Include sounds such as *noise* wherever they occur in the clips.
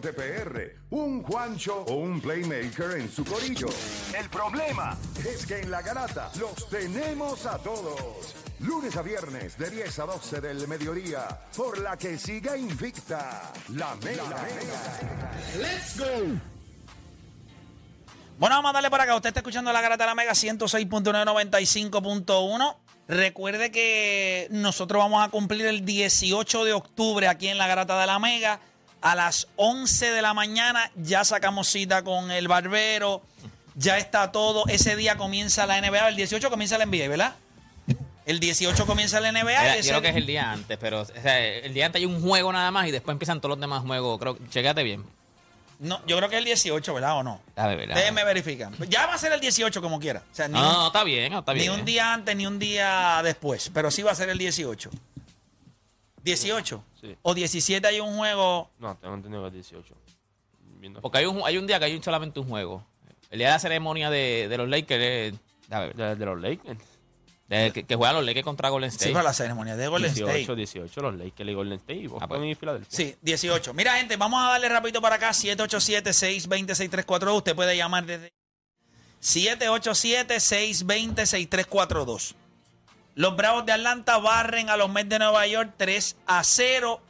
Deporte PR, un Juancho o un Playmaker en su corillo. El problema es que en la garata los tenemos a todos. Lunes a viernes de 10 a 12 del mediodía, por la que siga invicta la Mega. ¡Let's go! Bueno, vamos a darle por acá. Usted está escuchando la Garata de la Mega 106.995.1. Recuerde que nosotros vamos a cumplir el 18 de octubre aquí en la Garata de la Mega. A las 11 de la mañana ya sacamos cita con el barbero. Ya está todo. Ese día comienza la NBA. El 18 comienza la NBA, ¿verdad? El 18 comienza la NBA. Y yo creo que es el día antes, pero o sea, el día antes hay un juego nada más y después empiezan todos los demás juegos. Creo, bien. No, yo creo que es el 18, ¿verdad o no? Ver, ¿verdad? Déjenme verificar. Ya va a ser el 18 como quiera. O sea, ni, No, no, un, no, está bien, está ni bien. un día antes ni un día después. Pero sí va a ser el 18. 18. Sí. O 17 hay un juego. No, tengo entendido que es 18. Viendo- Porque hay un, hay un día que hay un- solamente un juego. El día de la ceremonia de, de los Lakers es- ver, de, de los Lakers. de- que, que juegan los Lakers contra Golden Sí, State. para la ceremonia de Golden 18, State. 18, los Lakers y Golden State. Y Boston pues. y Filadelfia. Sí, 18. Mira, gente, vamos a darle rapidito para acá. 787-620-6342. Usted puede llamar desde 787-620-6342. Los Bravos de Atlanta barren a los Mets de Nueva York 3 a 0.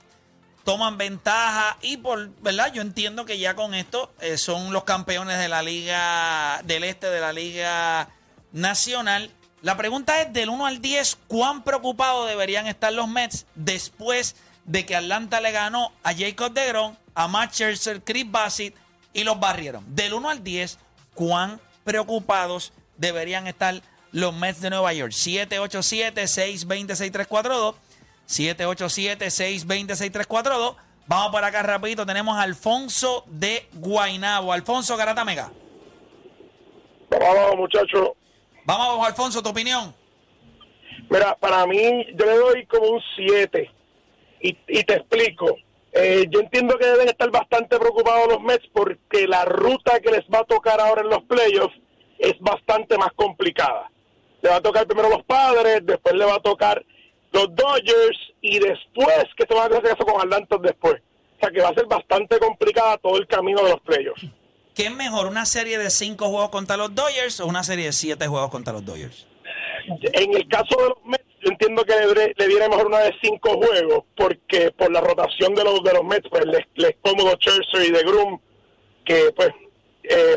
Toman ventaja y por, ¿verdad? Yo entiendo que ya con esto eh, son los campeones de la Liga del Este, de la Liga Nacional. La pregunta es del 1 al 10, ¿cuán preocupados deberían estar los Mets después de que Atlanta le ganó a Jacob DeGrom, a Matt Scherzer, Chris Bassett y los barrieron? Del 1 al 10, ¿cuán preocupados deberían estar los Mets de Nueva York? 787-620-6342. 787-620-6342. Vamos por acá rapidito. Tenemos a Alfonso de Guainabo. Alfonso Garata Mega. Vamos muchachos. Vamos Alfonso, tu opinión. Mira, para mí, yo le doy como un 7. Y, y te explico. Eh, yo entiendo que deben estar bastante preocupados los Mets porque la ruta que les va a tocar ahora en los playoffs es bastante más complicada. Le va a tocar primero los padres, después le va a tocar los Dodgers y después que se van a hacer eso con Atlanta después. O sea que va a ser bastante complicada todo el camino de los playoffs. ¿Qué es mejor, una serie de cinco juegos contra los Dodgers o una serie de siete juegos contra los Dodgers? En el caso de los Mets, yo entiendo que le, le viene mejor una de cinco juegos, porque por la rotación de los de los Mets, pues les, les cómodo Scherzer y de Grum, que pues eh,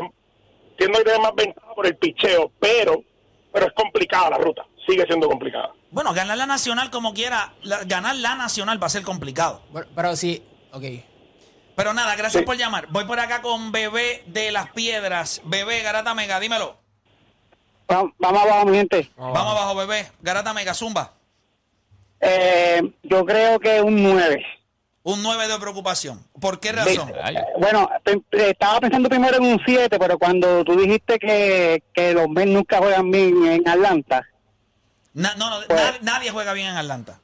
entiendo que tiene más ventaja por el picheo, pero pero es complicada la ruta, sigue siendo complicada. Bueno, ganar la nacional como quiera, la- ganar la nacional va a ser complicado. Bueno, pero sí, ok. Pero nada, gracias Sí. por llamar. Voy por acá con Bebé de las Piedras. Bebé, Garata Mega, dímelo. Vamos abajo, mi gente. Vamos abajo, Bebé. Garata Mega, Zumba. Eh, yo creo que un 9. Un 9 de preocupación. ¿Por qué razón? Ay, Bueno, estaba pensando primero en un 7, pero cuando tú dijiste que, que los Mets nunca juegan bien en Atlanta, Na- no, no, Pues- na- nadie juega bien en Atlanta.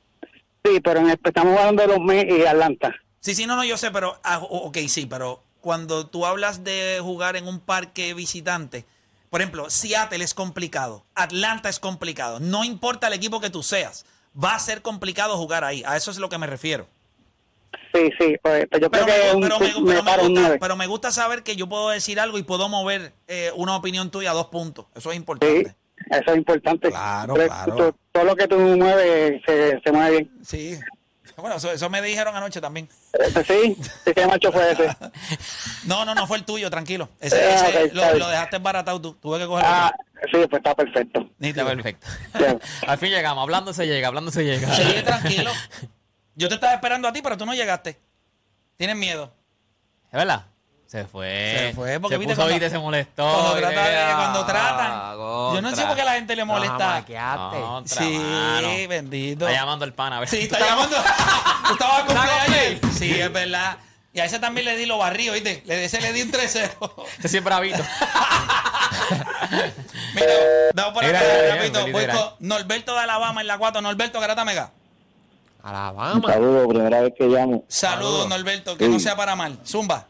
sí, pero en- estamos hablando de los Mets y Atlanta. Sí, sí, no, no, yo sé, pero. ah, ok, sí, pero cuando tú hablas de jugar en un parque visitante, por ejemplo, Seattle es complicado, Atlanta es complicado. No importa el equipo que tú seas, va a ser complicado jugar ahí. A eso es lo que me refiero. Sí, sí, pues, pues yo Pero creo me, que gu- un- pero me- me pero me gusta, 9. pero me gusta saber que yo puedo decir algo y puedo mover eh, una opinión tuya a dos puntos. Eso es importante. Sí, eso es importante. Claro, Pero claro. to- Todo lo que tú mueves se, se mueve bien. Sí. Bueno, eso, eso me dijeron anoche también. Eh, Sí, sí, qué macho fue ese. *laughs* No, no, no fue el tuyo, tranquilo. *laughs* Ese, Ah, ese lo, dejaste baratado tú. Tuve que cogerlo. Ah, sí, pues está perfecto. está perfecto. Al fin llegamos, hablando se llega, hablando se llega. Sí, tranquilo. *laughs* Yo te estaba esperando a ti, pero tú no llegaste. Tienes miedo. ¿Es verdad? Se fue. Se fue, porque se viste puso, cuando- viste, se molestó. Cuando, viste, trata de- cuando tratan. yo no sé por qué la gente le molesta. Contra, Sí, mano. bendito. Está llamando el pana. A ver Sí, está llamando. ¿Tú estabas con con Sí, es verdad. Y a ese también le di lo barrio, ¿viste? Le, ese le di un 3-0. Ese es bravito. *laughs* Mira, vamos por acá, rapidito. Voy con Norberto de Alabama en la 4. Norberto Garata Mega. Alabama. Saludos, primera vez que llamo. Saludos, Norberto. Que no sea para mal. Zumba.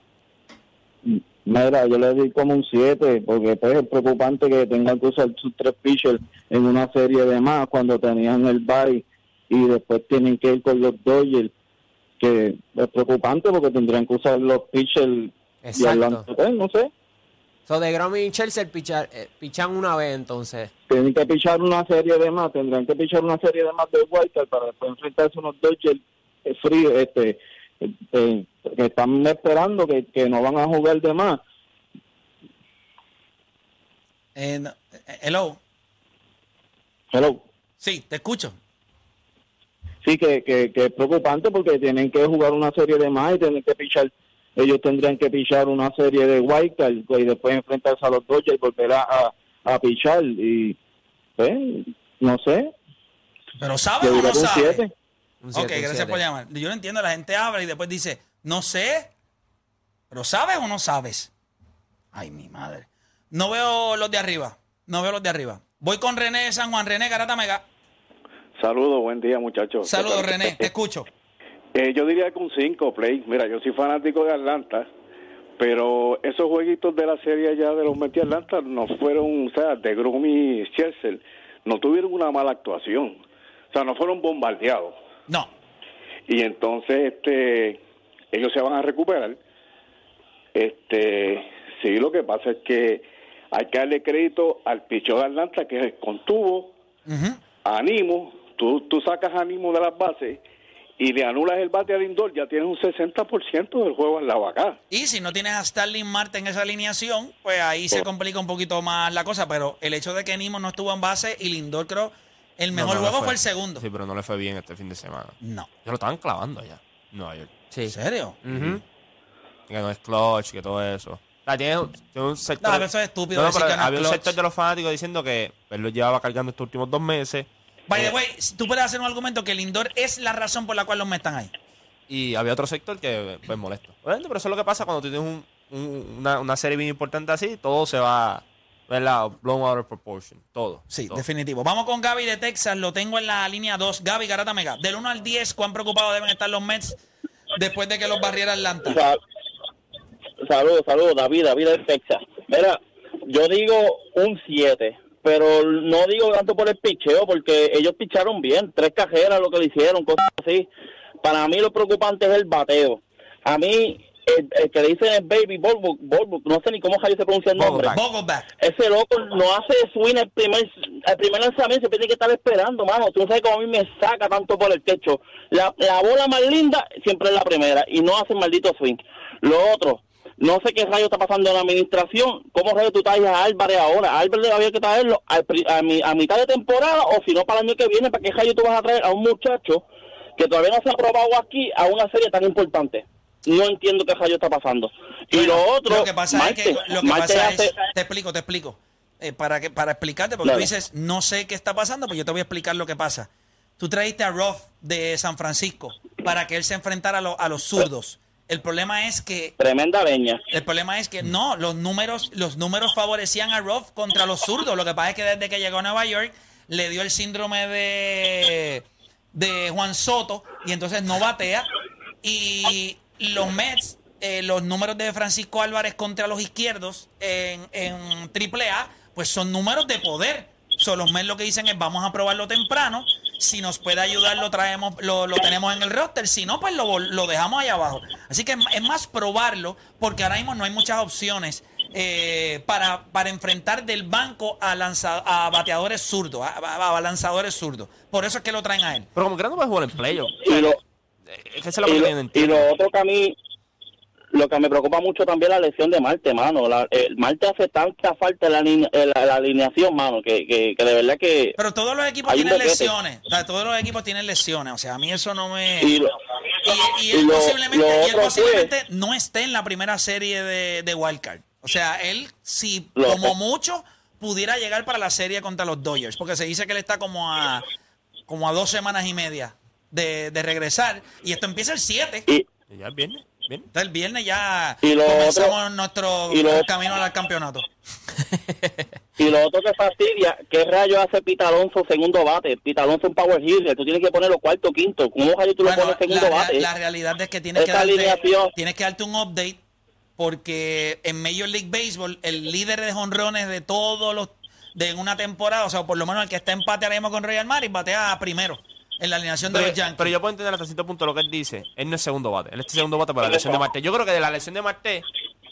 Mira, yo le doy como un 7, porque pues es preocupante que tengan que usar sus tres pitchers en una serie de más cuando tenían el bye y después tienen que ir con los Dodgers. que es preocupante porque tendrían que usar los pitchers y Exacto. Atlanta, pues, no sé. So, de Grom y Chelsea pichar, eh, pichan una vez entonces. Tienen que pichar una serie de más, tendrán que pichar una serie de más de White para después enfrentarse a unos Dodgers eh, fríos, este, eh, eh, que están esperando que, que no van a jugar de más. No- hello. Hello. Sí, te escucho. Sí, que, que, que es preocupante porque tienen que jugar una serie de más y tienen que pichar, ellos tendrían que pichar una serie de White Card y después enfrentarse a los Dodgers y volver a, a, a pichar y pues, no sé, Pero ¿sabes yo o no que un sabes? 7. Un Ok, siete, un gracias siete. por llamar. Yo no entiendo, la gente habla y después dice, no sé, pero ¿sabes o no sabes? Ay, mi madre. No veo los de arriba, no veo los de arriba. Voy con René de San Juan, René Garata Mega. Saludos, buen día muchachos. Saludos, René, te escucho. Eh, yo diría que un 5, Play. Mira, yo soy fanático de Atlanta, pero esos jueguitos de la serie ya de los Mets Atlanta no fueron, o sea, de Grum y Scherzer, no tuvieron una mala actuación. O sea, no fueron bombardeados. No, Y entonces, este, ellos se van a recuperar. Este, sí, lo que pasa es que hay que darle crédito al pichón de Atlanta que contuvo, ánimo, tú, tú sacas ánimo de las bases y le anulas el bate a Lindor, ya tienes un 60% del juego en la vaca. Y si no tienes a Starling Marte en esa alineación, pues ahí se complica un poquito más la cosa. Pero el hecho de que Nimo no estuvo en base y Lindor, creo, el mejor No, no le juego fue el segundo. Sí, pero no le fue bien este fin de semana. No. Ya lo estaban clavando allá. Nueva York. Sí. ¿En serio? Que no es clutch, que todo eso. O sea, tiene, un- tiene un sector. No, pero eso es estúpido No, no, decir pero que no es había un sector de los fanáticos diciendo que él lo llevaba cargando estos últimos dos meses. By the Eh, way, tú puedes hacer un argumento que Lindor es la razón por la cual los Mets están ahí. Y había otro sector que, pues, molesto. Obviamente, pero eso es lo que pasa cuando tienes un- un- una, una serie bien importante así, todo se va, ¿verdad? Blown out of proportion. Todo. Sí, todo. definitivo. Vamos con Gaby de Texas, lo tengo en la línea 2. Gaby Garata Mega. Del 1 al 10, ¿cuán preocupados deben estar los Mets después de que los barriera Atlanta? Saludos, saludos, David, David de Texas. Mira, yo digo un 7, pero no digo tanto por el picheo, porque ellos picharon bien, tres cajeras lo que le hicieron, cosas así. Para mí lo preocupante es el bateo. A mí, el, el que le dicen el Baby Bolbuk, no sé ni cómo se pronuncia el nombre. Vogelbach. Ese loco no hace swing el primer, el primer lanzamiento, se tiene que estar esperando, mano. Tú no sabes cómo a mí me saca tanto por el techo. La, la bola más linda siempre es la primera y no hace maldito swing. Lo otro, no sé qué rayo está pasando en la administración. ¿Cómo rayo tú traes a Álvarez ahora? A Álvarez había que traerlo a, mi- a mitad de temporada o si no para el año que viene. ¿Para qué rayo tú vas a traer a un muchacho que todavía no se ha probado aquí a una serie tan importante? No entiendo qué rayo está pasando. Y Bueno, lo otro, Lo que pasa Marte, es que, lo que pasa hace- es, te explico, te explico. Eh, para, que, para explicarte, porque tú Dale. dices, no sé qué está pasando, pues yo te voy a explicar lo que pasa. Tú trajiste a Ruff de San Francisco para que él se enfrentara a, lo- a los zurdos. El problema es que Tremenda leña. el problema es que no, los números, los números favorecían a Ruff contra los zurdos. Lo que pasa es que desde que llegó a Nueva York le dio el síndrome de, de Juan Soto y entonces no batea. Y los Mets, eh, los números de Francisco Álvarez contra los izquierdos en, en AAA, pues son números de poder. Son los Mets lo que dicen es vamos a probarlo temprano. Si nos puede ayudar, lo traemos, lo, lo tenemos en el roster. Si no, pues lo, lo dejamos ahí abajo. Así que es más probarlo, porque ahora mismo no hay muchas opciones eh, para, para enfrentar del banco a, lanza- a bateadores zurdos, a, a- a lanzadores zurdos. Por eso es que lo traen a él. Pero como que no puede jugar en playoff. Y lo, y, lo otro que a mí, lo que me preocupa mucho también es la lesión de Marte, mano. La, el Marte hace tanta falta en la, la, la alineación, mano, que, que, que de verdad que... Pero todos los equipos tienen lesiones. O sea, todos los equipos tienen lesiones. O sea, a mí eso no me. Y lo- y, y y él lo- posiblemente, lo y él fue- posiblemente no esté en la primera serie de, de Wildcard. O sea, él, si Lo- como mucho, pudiera llegar para la serie contra los Dodgers. Porque se dice que él está como a, como a dos semanas y media de, de regresar. Y esto empieza el 7. y, Y ya viene, Entonces el viernes ya Y lo comenzamos otro- nuestro y lo- camino al campeonato. *laughs* y lo otro que fastidia, ¿qué rayo hace Pita Alonso segundo bate? Pita Alonso un power hitter, tú tienes que ponerlo cuarto quinto. ¿Cómo rayo tú lo Bueno, pones segundo la, bate? la realidad es que tienes que, darte, tienes que darte un update porque en Major League Baseball el líder de jonrones de todos los de una temporada, o sea, por lo menos el que está empate ahora mismo con Royal Maris batea primero. En la alineación de Pero, los Yankees. pero yo puedo entender hasta cierto punto lo que él dice. Él no es segundo bate. Él es segundo bate por la lesión de Marte. Yo creo que de la lesión de Marte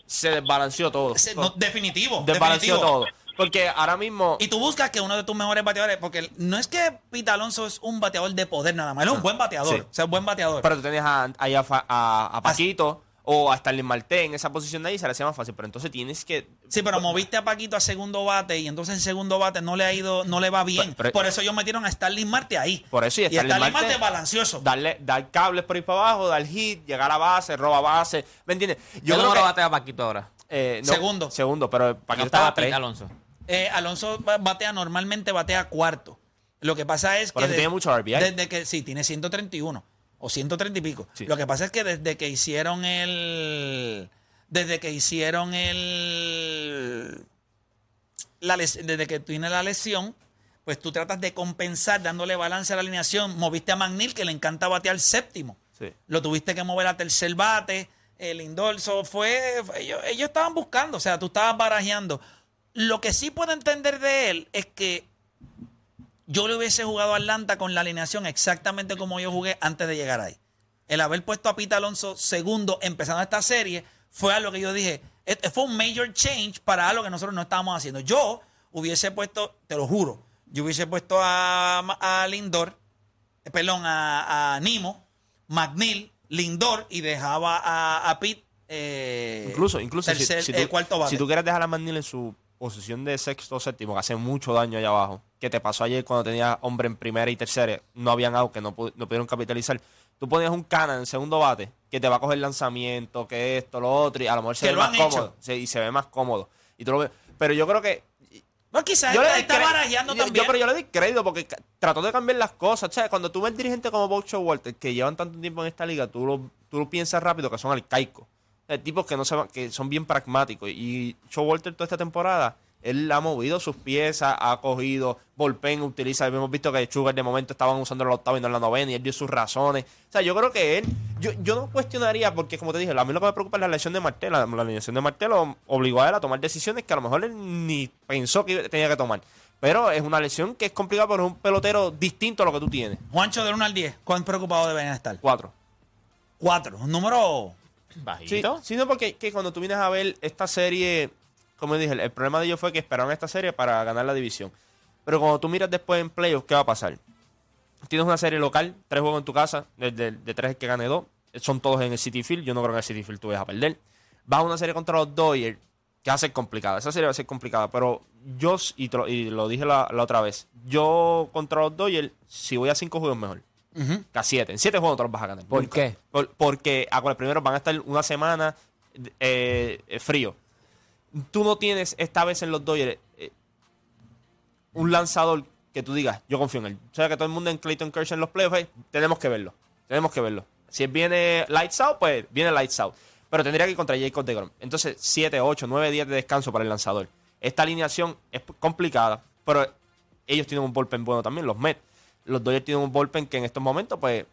se desbalanceó todo. Se- no, definitivo. desbalanceó definitivo. todo. Porque ahora mismo. Y tú buscas que uno de tus mejores bateadores, porque no es que Pete Alonso es un bateador de poder nada más, él es un buen bateador. Sí. O sea, es buen bateador. Pero tú tenías a, ahí a, a, a Paquito o a Starling Marte en esa posición de ahí, se le hacía más fácil. Pero entonces tienes que. Sí, pero moviste a Paquito a segundo bate y entonces en segundo bate no le ha ido, no le va bien. Pero- pero- por eso ellos metieron a Starling Marte ahí. Por eso y, y Starling Starling Marte, Marte balanceó eso. Darle, dar cables por ahí para abajo, dar hit, llegar a base, roba base. ¿Me entiendes? Yo número que- batea Paquito ahora. eh, no, Segundo. Segundo, pero No Paquito estaba estaba tres. Alonso. Eh, Alonso ba- batea normalmente batea cuarto. Lo que pasa es Por que eso de- tiene mucho RBI. desde que sí tiene 131 o 130 y pico. Sí. Lo que pasa es que desde que hicieron el desde que hicieron el la les- desde que tiene la lesión, pues tú tratas de compensar dándole balance a la alineación. Moviste a McNeil que le encanta batear séptimo. Sí. Lo tuviste que mover a tercer bate. El Indorso fue. fue- ellos, ellos estaban buscando, o sea, tú estabas barajeando. Lo que sí puedo entender de él es que yo le hubiese jugado a Atlanta con la alineación exactamente como yo jugué antes de llegar ahí. El haber puesto a Pete Alonso segundo empezando esta serie fue algo que yo dije. eh, Fue un major change para algo que nosotros no estábamos haciendo. Yo hubiese puesto, te lo juro, yo hubiese puesto a, a Lindor, eh, perdón, a, a Nimo, McNeil, Lindor y dejaba a, a Pete. eh, Incluso, incluso tercer, si, eh, tú, cuarto bate. si tú quieres dejar a McNeil en su posición de sexto o séptimo, que hace mucho daño allá abajo, que te pasó ayer cuando tenía hombre en primera y tercera, no habían out, que no, no pudieron capitalizar. Tú ponías un cana en segundo bate, que te va a coger lanzamiento, que esto, lo otro, y a lo mejor se ve más hecho. cómodo. y se ve más cómodo. Y tú lo ves. Pero yo creo que no, quizás yo está cre- barajeando yo- yo- también. pero yo le doy crédito porque trató de cambiar las cosas. O sea, cuando tú ves dirigentes como Bob Walter que llevan tanto tiempo en esta liga, tú lo, tú lo piensas rápido que son arcaicos. Tipos que no se van- que son bien pragmáticos. Y Walter toda esta temporada, él ha movido sus piezas, ha cogido, Volpen utiliza, hemos visto que Sugar de momento estaban usando el octavo y no la novena, y él dio sus razones. O sea, yo creo que él, yo, yo no cuestionaría, porque como te dije, a mí lo que me preocupa es la lesión de Martel. La, la lesión de Martel lo obligó a él a tomar decisiones que a lo mejor él ni pensó que tenía que tomar. Pero es una lesión que es complicada por un pelotero distinto a lo que tú tienes. Juancho, del 1 al 10, ¿cuán preocupados deben estar? Cuatro. Cuatro. Un número. Sí, Bajito. sí, no, porque que cuando tú vienes a ver esta serie, como dije, el, el problema de ellos fue que esperaron esta serie para ganar la división. Pero cuando tú miras después en playoffs, ¿qué va a pasar? Tienes una serie local, tres juegos en tu casa, de, de- de tres el que gane dos, son todos en el City Field, yo no creo que en el City Field tú vayas a perder. Vas a una serie contra los Dodgers, que va a ser complicada, esa serie va a ser complicada, pero yo, y, lo, y lo dije la, la otra vez, yo contra los Dodgers, si voy a cinco juegos mejor. Que a siete. En siete juegos no te los vas a ganar. ¿Por qué? Por- porque a los primeros van a estar una semana eh, frío. Tú no tienes esta vez en los Dodgers eh, un lanzador que tú digas, yo confío en él. O sea que todo el mundo en Clayton Kershaw en los playoffs, tenemos que verlo. Tenemos que verlo. Si viene Lights Out, pues viene Lights Out. Pero tendría que ir contra Jacob DeGrom. Entonces, 7, 8, 9 días de descanso para el lanzador. Esta alineación es complicada, pero ellos tienen un bullpen bueno también, los Mets. Los Dodgers tienen un bullpen que en estos momentos, pues,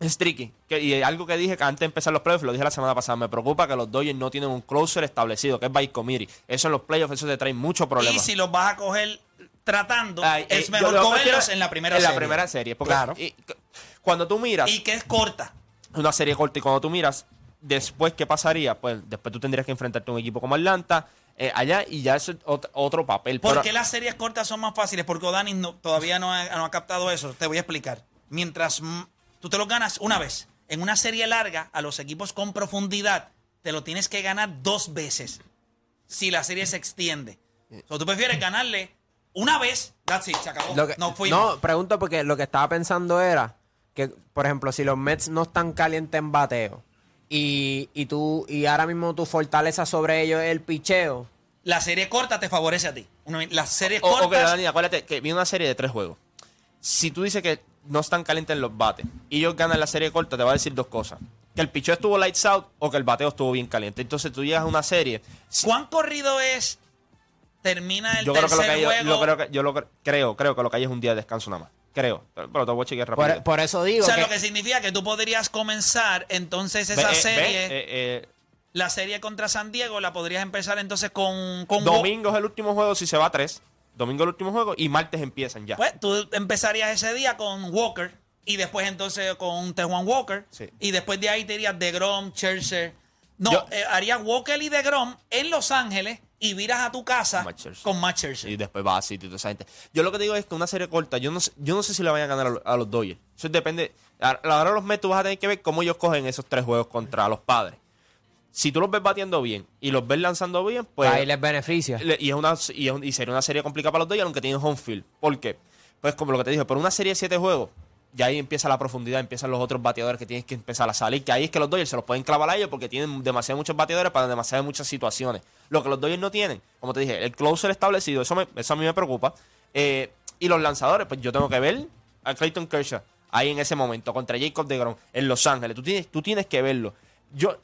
es tricky. Que, y algo que dije que antes de empezar los playoffs, lo dije la semana pasada, me preocupa que los Dodgers no tienen un closer establecido, que es by committee. Eso en los playoffs, eso te trae muchos problemas. Y si los vas a coger tratando, Ay, eh, es yo mejor cogerlos en la primera en serie. la primera serie. Porque Claro. y- cuando tú miras Y que es corta. una serie corta y cuando tú miras después qué pasaría, pues después tú tendrías que enfrentarte a un equipo como Atlanta eh, allá y ya eso es ot- otro papel. ¿Por Pero- qué las series cortas son más fáciles? Porque O'Dani no- todavía no ha, no ha captado eso. Te voy a explicar. Mientras tú te lo ganas una vez, en una serie larga, a los equipos con profundidad, te lo tienes que ganar dos veces. Si la serie se extiende. O tú prefieres ganarle una vez, that's it, se acabó. Que- no fuimos. no, pregunto porque lo que estaba pensando era que, por ejemplo, si los Mets no están calientes en bateo y, y tú y ahora mismo tu fortaleza sobre ellos es el picheo, La serie corta te favorece a ti. Una- Las series O- ok, cortas. Dani, acuérdate que viene una serie de tres juegos. Si tú dices que no están calientes en los bates y ellos ganan la serie corta, te va a decir dos cosas. Que el picheo estuvo lights out o que el bateo estuvo bien caliente. Entonces tú llegas a una serie. ¿Cuán corrido es? Termina el Yo creo que lo tercer que hay, yo, juego. yo creo que yo lo cre- creo, creo que lo que hay es un día de descanso nada más. Creo. Pero, te voy a chequear rápido. por, por eso digo o sea, que, lo que significa que tú podrías comenzar entonces Ve, esa eh, ve, serie, eh, eh, la serie contra San Diego, la podrías empezar entonces con, con domingo es el último juego si se va a tres. Domingo el último juego y martes empiezan ya. Pues tú empezarías ese día con Walker y después entonces con Tejuan Walker. Sí. Y después de ahí te irías DeGrom, Scherzer. No, Yo- eh, harías Walker y DeGrom en Los Ángeles y viras a tu casa Matt con Matt Scherzer. Y después va a City y toda esa gente. Yo lo que te digo es que una serie corta, yo no sé, yo no sé si la vayan a ganar a los, a los Dodgers. Eso depende. A la hora de los Mets tú vas a tener que ver cómo ellos cogen esos tres juegos contra los padres. Si tú los ves batiendo bien y los ves lanzando bien, pues. Ahí les beneficia. le- y, es una, y, es y sería una serie complicada para los Dodgers, aunque tienen home field. ¿Por qué? Pues como lo que te dije, por una serie de siete juegos, ya ahí empieza la profundidad, empiezan los otros bateadores que tienes que empezar a salir. Que ahí es que los Dodgers se los pueden clavar a ellos porque tienen demasiados muchos bateadores para demasiadas muchas situaciones. Lo que los Dodgers no tienen, como te dije, el closer establecido, eso, me- eso a mí me preocupa. Eh, y los lanzadores, pues yo tengo que ver a Clayton Kershaw ahí en ese momento contra Jacob DeGrom en Los Ángeles. Tú tienes, tú tienes que verlo. Yo,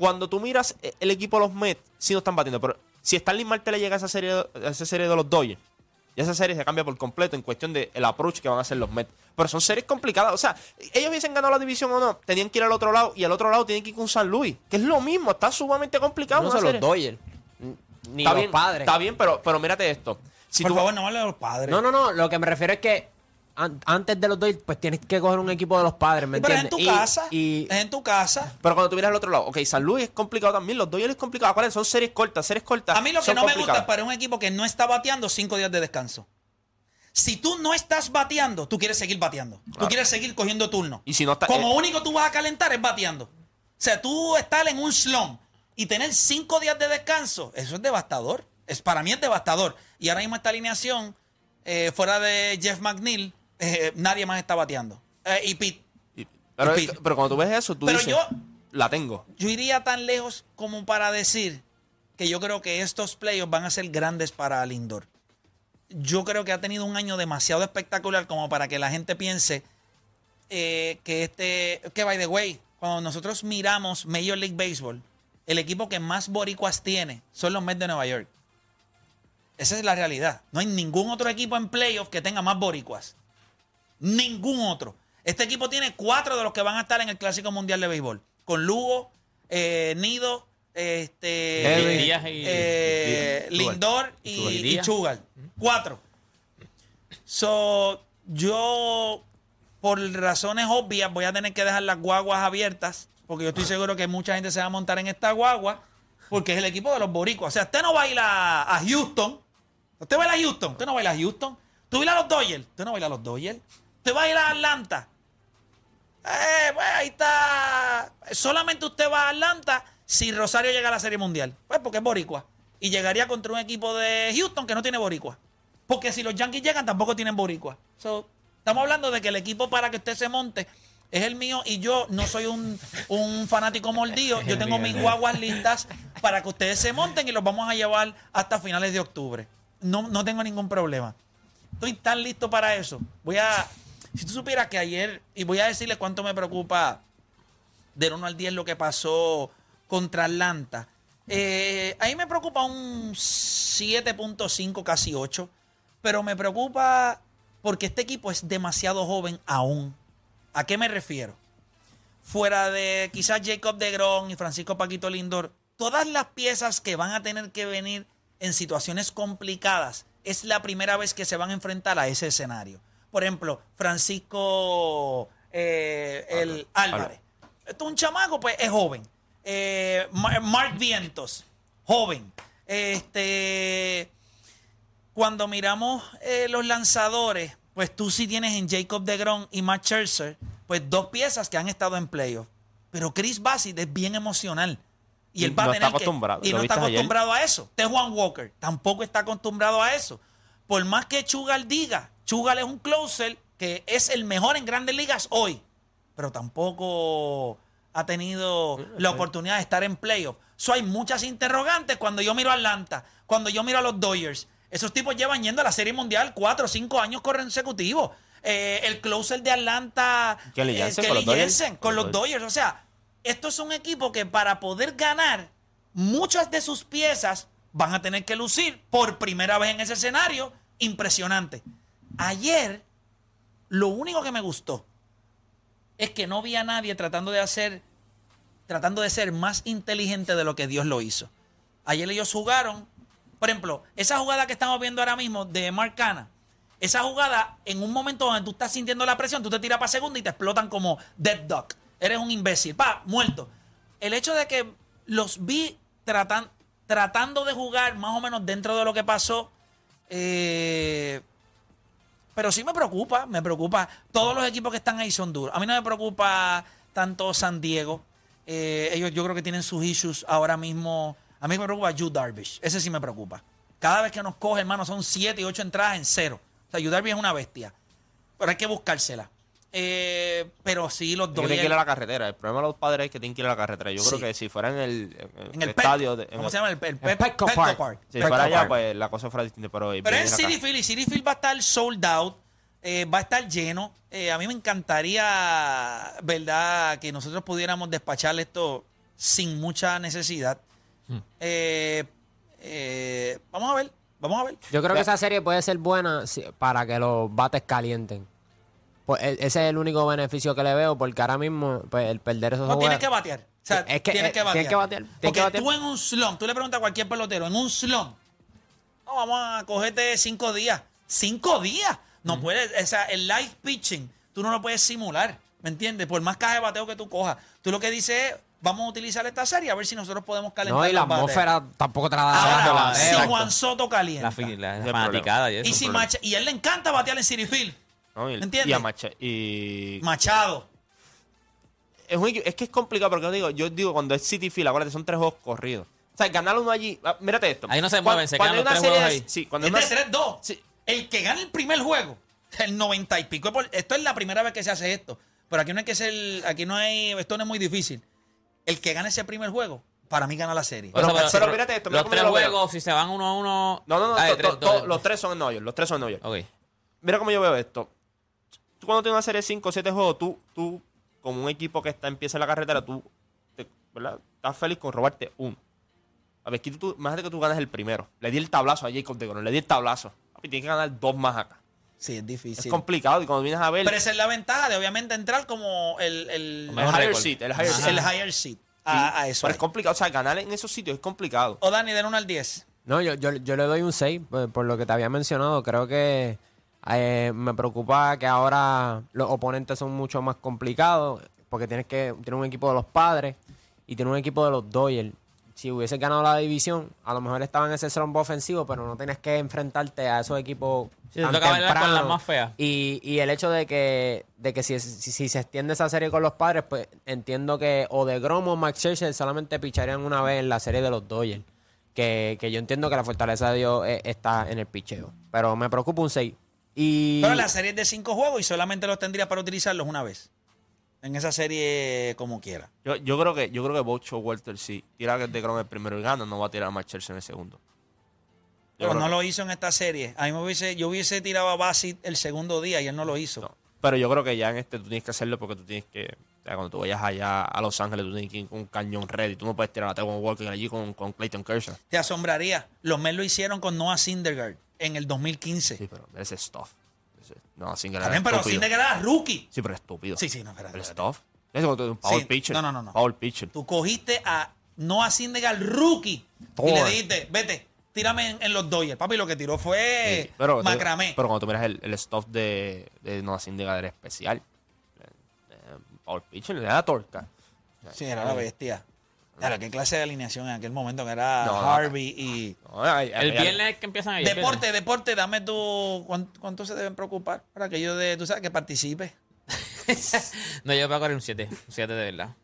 cuando tú miras eh, el equipo de los Mets, sí no están batiendo, pero si Stanley Marte le llega a esa serie, a esa serie de los Dodgers, y esa serie se cambia por completo en cuestión del approach que van a hacer los Mets. Pero son series complicadas. O sea, ellos hubiesen ganado la división o no, tenían que ir al otro lado y al otro lado tienen que ir con San Luis, que es lo mismo, está sumamente complicado. No una son los. Dodgers. Ni está los bien, padres. Está bien, pero, pero mírate esto. Si Por tú, favor, no vale a los padres. No, no, no. Lo que me refiero es que an- antes de los Dodgers, pues tienes que coger un equipo de los padres, ¿me pero es en entiendes? tu Y- casa. Y, Es en tu casa. pero cuando tú miras al otro lado, ok, San Luis es complicado también, los Dodgers es complicado. ¿Cuáles son series cortas? Series cortas. A mí lo que no me gusta es para un equipo que no está bateando cinco días de descanso. Si tú no estás bateando, tú quieres seguir bateando. Tú quieres seguir cogiendo turno. Y si no está- Como eh, único tú vas a calentar es bateando. O sea, tú estar en un slump y tener cinco días de descanso, eso es devastador. Es, para mí es devastador. Y ahora mismo esta alineación, eh, fuera de Jeff McNeil, eh, nadie más está bateando. Eh, y Pete. Pero, y Pete. pero cuando tú ves eso, tú Pero dices, yo- la tengo. Yo iría tan lejos como para decir que yo creo que estos playoffs van a ser grandes para Lindor. Yo creo que ha tenido un año demasiado espectacular como para que la gente piense eh, que este, que by the way, cuando nosotros miramos Major League Baseball, el equipo que más boricuas tiene son los Mets de Nueva York. Esa es la realidad. No hay ningún otro equipo en playoffs que tenga más boricuas. Ningún otro. Este equipo tiene cuatro de los que van a estar en el Clásico Mundial de Béisbol. Con Lugo, eh, Nido, este, Edwin. Díaz y- eh, y- Lindor y, Chugal. y Díaz. Chugal. Cuatro. So, yo, por razones obvias, voy a tener que dejar las guaguas abiertas. Porque yo estoy seguro que mucha gente se va a montar en esta guagua. Porque es el equipo de los boricuas. O sea, usted no va a ir a, a Houston. Usted va a Houston. Usted no va a Houston. Tú vas a los Dodgers. Usted no va a ir a los Dodgers. Usted va a ir a Atlanta. Eh, pues ahí está. Solamente usted va a Atlanta si Rosario llega a la Serie Mundial. Pues porque es boricua. Y llegaría contra un equipo de Houston que no tiene boricua. Porque si los Yankees llegan, tampoco tienen boricua. So, estamos hablando de que el equipo para que usted se monte es el mío y yo no soy un, un fanático mordido. *laughs* Yo tengo mis guaguas listas para que ustedes se monten y los vamos a llevar hasta finales de octubre. No, no tengo ningún problema. Estoy tan listo para eso. Voy a. Si tú supieras que ayer, y voy a decirle cuánto me preocupa del 1 al 10 lo que pasó contra Atlanta. Eh, a mí me preocupa un 7.5, casi 8. Pero me preocupa porque este equipo es demasiado joven aún. ¿A qué me refiero? Fuera de quizás Jacob de Gron y Francisco Paquito Lindor, todas las piezas que van a tener que venir en situaciones complicadas, es la primera vez que se van a enfrentar a ese escenario. Por ejemplo, Francisco eh, el Álvarez. Esto es un chamaco, pues es joven. Eh, Ma- Mark Vientos, joven. Este, cuando miramos eh, los lanzadores, pues tú sí tienes en Jacob DeGrom y Matt Scherzer, pues dos piezas que han estado en playoff. Pero Chris Bassett es bien emocional. Y él va a no está tener que- acostumbrado, y ¿lo no está ayer? acostumbrado a eso. Juan Walker tampoco está acostumbrado a eso. Por más que Chugal diga, Chugal es un closer que es el mejor en grandes ligas hoy, pero tampoco ha tenido la oportunidad de estar en playoff. So hay muchas interrogantes cuando yo miro a Atlanta, cuando yo miro a los Dodgers. Esos tipos llevan yendo a la Serie Mundial cuatro o cinco años consecutivos. Eh, el closer de Atlanta, Kelly eh, Jansen con Kelly los. Jansen con los Dodgers. O sea, esto es un equipo que para poder ganar, muchas de sus piezas van a tener que lucir por primera vez en ese escenario. Impresionante. Ayer, lo único que me gustó es que no vi a nadie tratando de hacer, tratando de ser más inteligente de lo que Dios lo hizo. Ayer ellos jugaron, por ejemplo, esa jugada que estamos viendo ahora mismo de Marcana, esa jugada, en un momento donde tú estás sintiendo la presión, tú te tiras para segunda y te explotan como dead duck. Eres un imbécil. Pa, muerto. El hecho de que los vi tratan, tratando de jugar más o menos dentro de lo que pasó, eh, pero sí me preocupa, me preocupa. Todos los equipos que están ahí son duros. A mí no me preocupa tanto San Diego. Eh, ellos yo creo que tienen sus issues ahora mismo. A mí me preocupa Jude Darvish. Ese sí me preocupa. Cada vez que nos coge, hermano, son siete y ocho entradas en cero. O sea, Jude Darvish es una bestia. Pero hay que buscársela. Eh, pero sí, los dos. tienen que ir a la carretera. El problema de los padres es que tienen que ir a la carretera. Yo Sí. creo que si fuera en el, en En el estadio. De- en ¿Cómo el- se llama? El, el, Pet- Petco Petco Park. Park. Si Petco fuera allá, Park. pues la cosa fuera distinta. Pero, Pero en. City Field y City Field va a estar sold out. eh, va a estar lleno. Eh, a mí me encantaría, ¿verdad?, que nosotros pudiéramos despachar esto sin mucha necesidad. Eh, eh, vamos a ver, vamos a ver. Yo creo que esa serie puede ser buena para que los bates calienten. Pues e- ese es el único beneficio que le veo, porque ahora mismo pues, el perder esos No tienes que batear. O sea, Es que- tienes eh, que batear. tienes que batear, tienes Porque que batear. tú en un slump, tú le preguntas a cualquier pelotero, en un slump, no, vamos a cogerte cinco días. ¿Cinco días? No puedes, o sea, el live pitching, tú no lo puedes simular, ¿me entiendes? Por más caja de bateo que tú cojas. Tú lo que dices es, vamos a utilizar esta serie a ver si nosotros podemos calentar No, y la atmósfera tampoco te la da. Ahora, la- si. Juan Soto calienta. La, la el fanaticada y eso. y, si. Macha- y él le encanta batear en City Field. ¿No? Y, ¿Me entiendes? Y, a Macha- y- Machado. es, un es que es complicado porque yo digo, yo digo cuando es City Field, acuérdate, son tres juegos corridos. O sea, ganar uno allí. ah, Mírate esto. Ahí no se mueven, se cuando quedan hay los una tres serie juegos de- ahí. Sí, cuando Es hay de una- 3-2. Sí. El que gane el primer juego, el 90 y pico. Esto es la primera vez que se hace esto. Pero aquí no hay que ser, aquí no hay, esto no es muy difícil. El que gane ese primer juego, para mí gana la serie. Pero- pero mírate esto, mira Los tres lo juegos, si se van uno a uno. No, no, no. Ah, de to- tres, to- dos. to- los tres son en York. Los tres son en York. Mira cómo yo veo esto. Tú cuando tienes una serie de 5 o 7 juegos, tú, tú, como un equipo que está empieza en la carretera, tú te- ¿verdad? estás feliz con robarte uno. A ver, tú, imagínate que tú ganas el primero. Le di el tablazo a Jacob de Gron, le di el tablazo. Papi, tienes que ganar dos más acá. Sí, es difícil. Es complicado y cuando vienes a ver Pero esa es la ventaja de obviamente entrar como el, el, el higher seat, el higher el seat. higher seat a, a eso. Pero es complicado, o sea, ganar en esos sitios es complicado. O Dani, del 1 al 10. No, yo, yo, yo le doy un 6 por, por lo que te había mencionado. Creo que eh, me preocupa que ahora los oponentes son mucho más complicados porque tienes que tienes un equipo de los padres y tienes un equipo de los Dodgers. Si hubieses ganado la división, a lo mejor estaba en ese slump ofensivo, pero no tenías que enfrentarte a esos equipos Sí, tan temprano. las más feas. Y, y el hecho de que, de que si, si, si se extiende esa serie con los padres, pues entiendo que o de Grom o Max Scherzer solamente picharían una vez en la serie de los Dodgers. Que, que yo entiendo que la fortaleza de Dios eh, está en el picheo. Pero me preocupa un 6. Y Pero la serie es de 5 juegos y solamente los tendría para utilizarlos una vez. En esa serie como quiera. Yo, yo creo que yo creo que Bocho Walter sí tira de Gron el primero y gana, no va a tirar a Marchelsen en el segundo. Yo Pero no que- lo hizo en esta serie. A mí me hubiese, yo hubiese tirado a Bassett el segundo día y él no lo hizo. No. Pero yo creo que ya en este tú tienes que hacerlo porque tú tienes que. O sea, cuando tú vayas allá a Los Ángeles, tú tienes que ir con un cañón ready. Tú no puedes tirar a Taiwan Walker allí con, con Clayton Kershaw. Te asombraría. Los Mets lo hicieron con Noah Syndergaard en el 2015. Sí, pero ese stuff. Ese- no, sin Está bien, pero Syndergaard era rookie. Sí, pero estúpido. Sí, sí, no, espérate, El stuff. Es como un power Sí, pitcher. no, no, no, no. Power pitcher. Tú cogiste a Noah Syndergaard rookie y le dijiste, vete, tírame en, en los Dodgers. Papi, lo que tiró fue Sí, pero, macramé. pero cuando tú miras el, el stuff de, de Noah Syndergaard era especial. Eh, eh, Power pitcher le da torca. sí, era la bestia. Claro, qué clase de alineación en aquel momento que era No, no, Harvey y... No, ay, ay, El viernes es que empiezan ahí. el Deporte, deporte, dame tu... ¿cuánto, cuánto se deben preocupar para que yo de... Tú sabes que participe. *laughs* No, yo voy a correr un 7. Un 7 de verdad.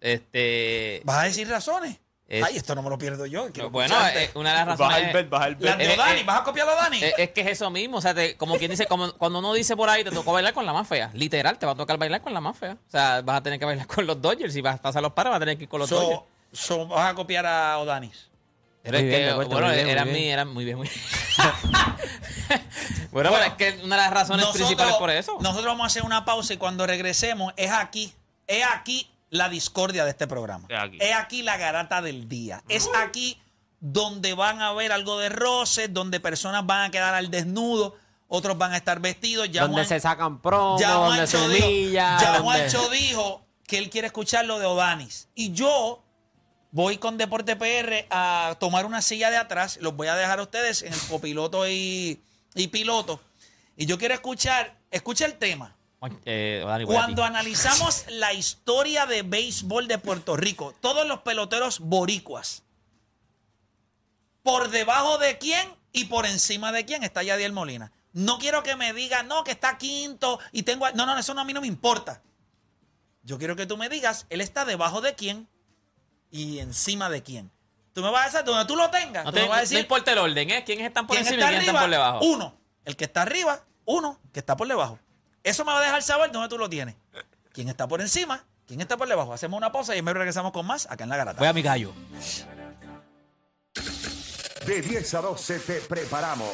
Este. ¿Vas a decir razones? Es- Ay, esto no me lo pierdo yo. Bueno, eh, una de las Baja razones. el bet, baja el de eh, Dani, eh, ¿vas a copiarlo a Dani? Es, es que es eso mismo, o sea, te- como quien dice, como, cuando uno dice por ahí, te tocó bailar con la más fea. Literal, te va a tocar bailar con la más fea. O sea, vas a tener que bailar con los Dodgers. Si vas a pasar los pares, vas a tener que ir con los Dodgers. So, so, vas a copiar a Odanis. Pero Muy es bien, que, bueno, muy bien, muy eran bien. mi, eran muy bien, muy bien. *laughs* bueno, pero es que una de las razones principales por eso. Nosotros vamos a hacer una pausa y cuando regresemos es aquí, es aquí la discordia de este programa. Es aquí. Es aquí la garata del día. Es aquí donde van a ver algo de roces, donde personas van a quedar al desnudo, otros van a estar vestidos. Ya donde Juan- se sacan promos, ya donde se humilla. ya donde- Juancho dijo que él quiere escuchar lo de Odanis. Y yo voy con Deporte PR a tomar una silla de atrás. Los voy a dejar a ustedes en el copiloto y, y piloto. Y yo quiero escuchar, escucha el tema. Eh. Cuando analizamos la historia de béisbol de Puerto Rico, todos los peloteros boricuas, por debajo de quién y por encima de quién está Yadiel Molina. No quiero que me digas, no, que está quinto y tengo... No, no, eso no, a mí no me importa. Yo quiero que tú me digas, él está debajo de quién y encima de quién. Tú me vas a decir, donde tú lo tengas, No, tú te, me vas a no decir importa el orden, ¿eh? ¿Quiénes están por quién encima está y quiénes están por debajo? uno. El que está arriba, uno, que está por debajo. Eso me va a dejar saber dónde tú lo tienes. ¿Quién está por encima? ¿Quién está por debajo? Hacemos una pausa y en breve regresamos con más acá en La Garata. Voy a mi gallo. De 10 a 12 te preparamos